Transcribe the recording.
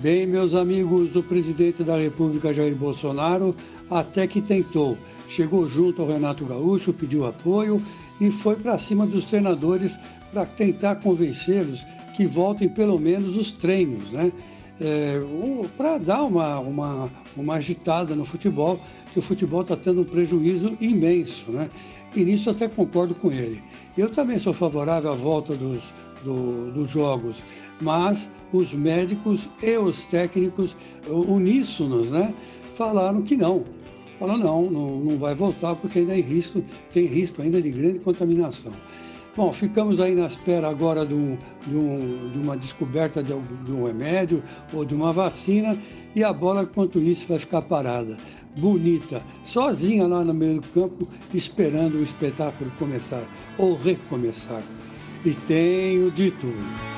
Bem, meus amigos, o presidente da República, Jair Bolsonaro, até que tentou. Chegou junto ao Renato Gaúcho, pediu apoio e foi para cima dos treinadores para tentar convencê-los que voltem pelo menos os treinos, né? É, para dar uma, uma, uma agitada no futebol, que o futebol está tendo um prejuízo imenso, né? E nisso até concordo com ele. Eu também sou favorável à volta dos, do, dos jogos, mas os médicos e os técnicos uníssonos, né? Falaram que não, Fala, não, não, não vai voltar porque ainda tem risco, tem risco ainda de grande contaminação. Bom, ficamos aí na espera agora de, de uma descoberta de, de um remédio ou de uma vacina e a bola, quanto isso, vai ficar parada. Bonita, sozinha lá no meio do campo, esperando o espetáculo começar ou recomeçar. E tenho de tudo.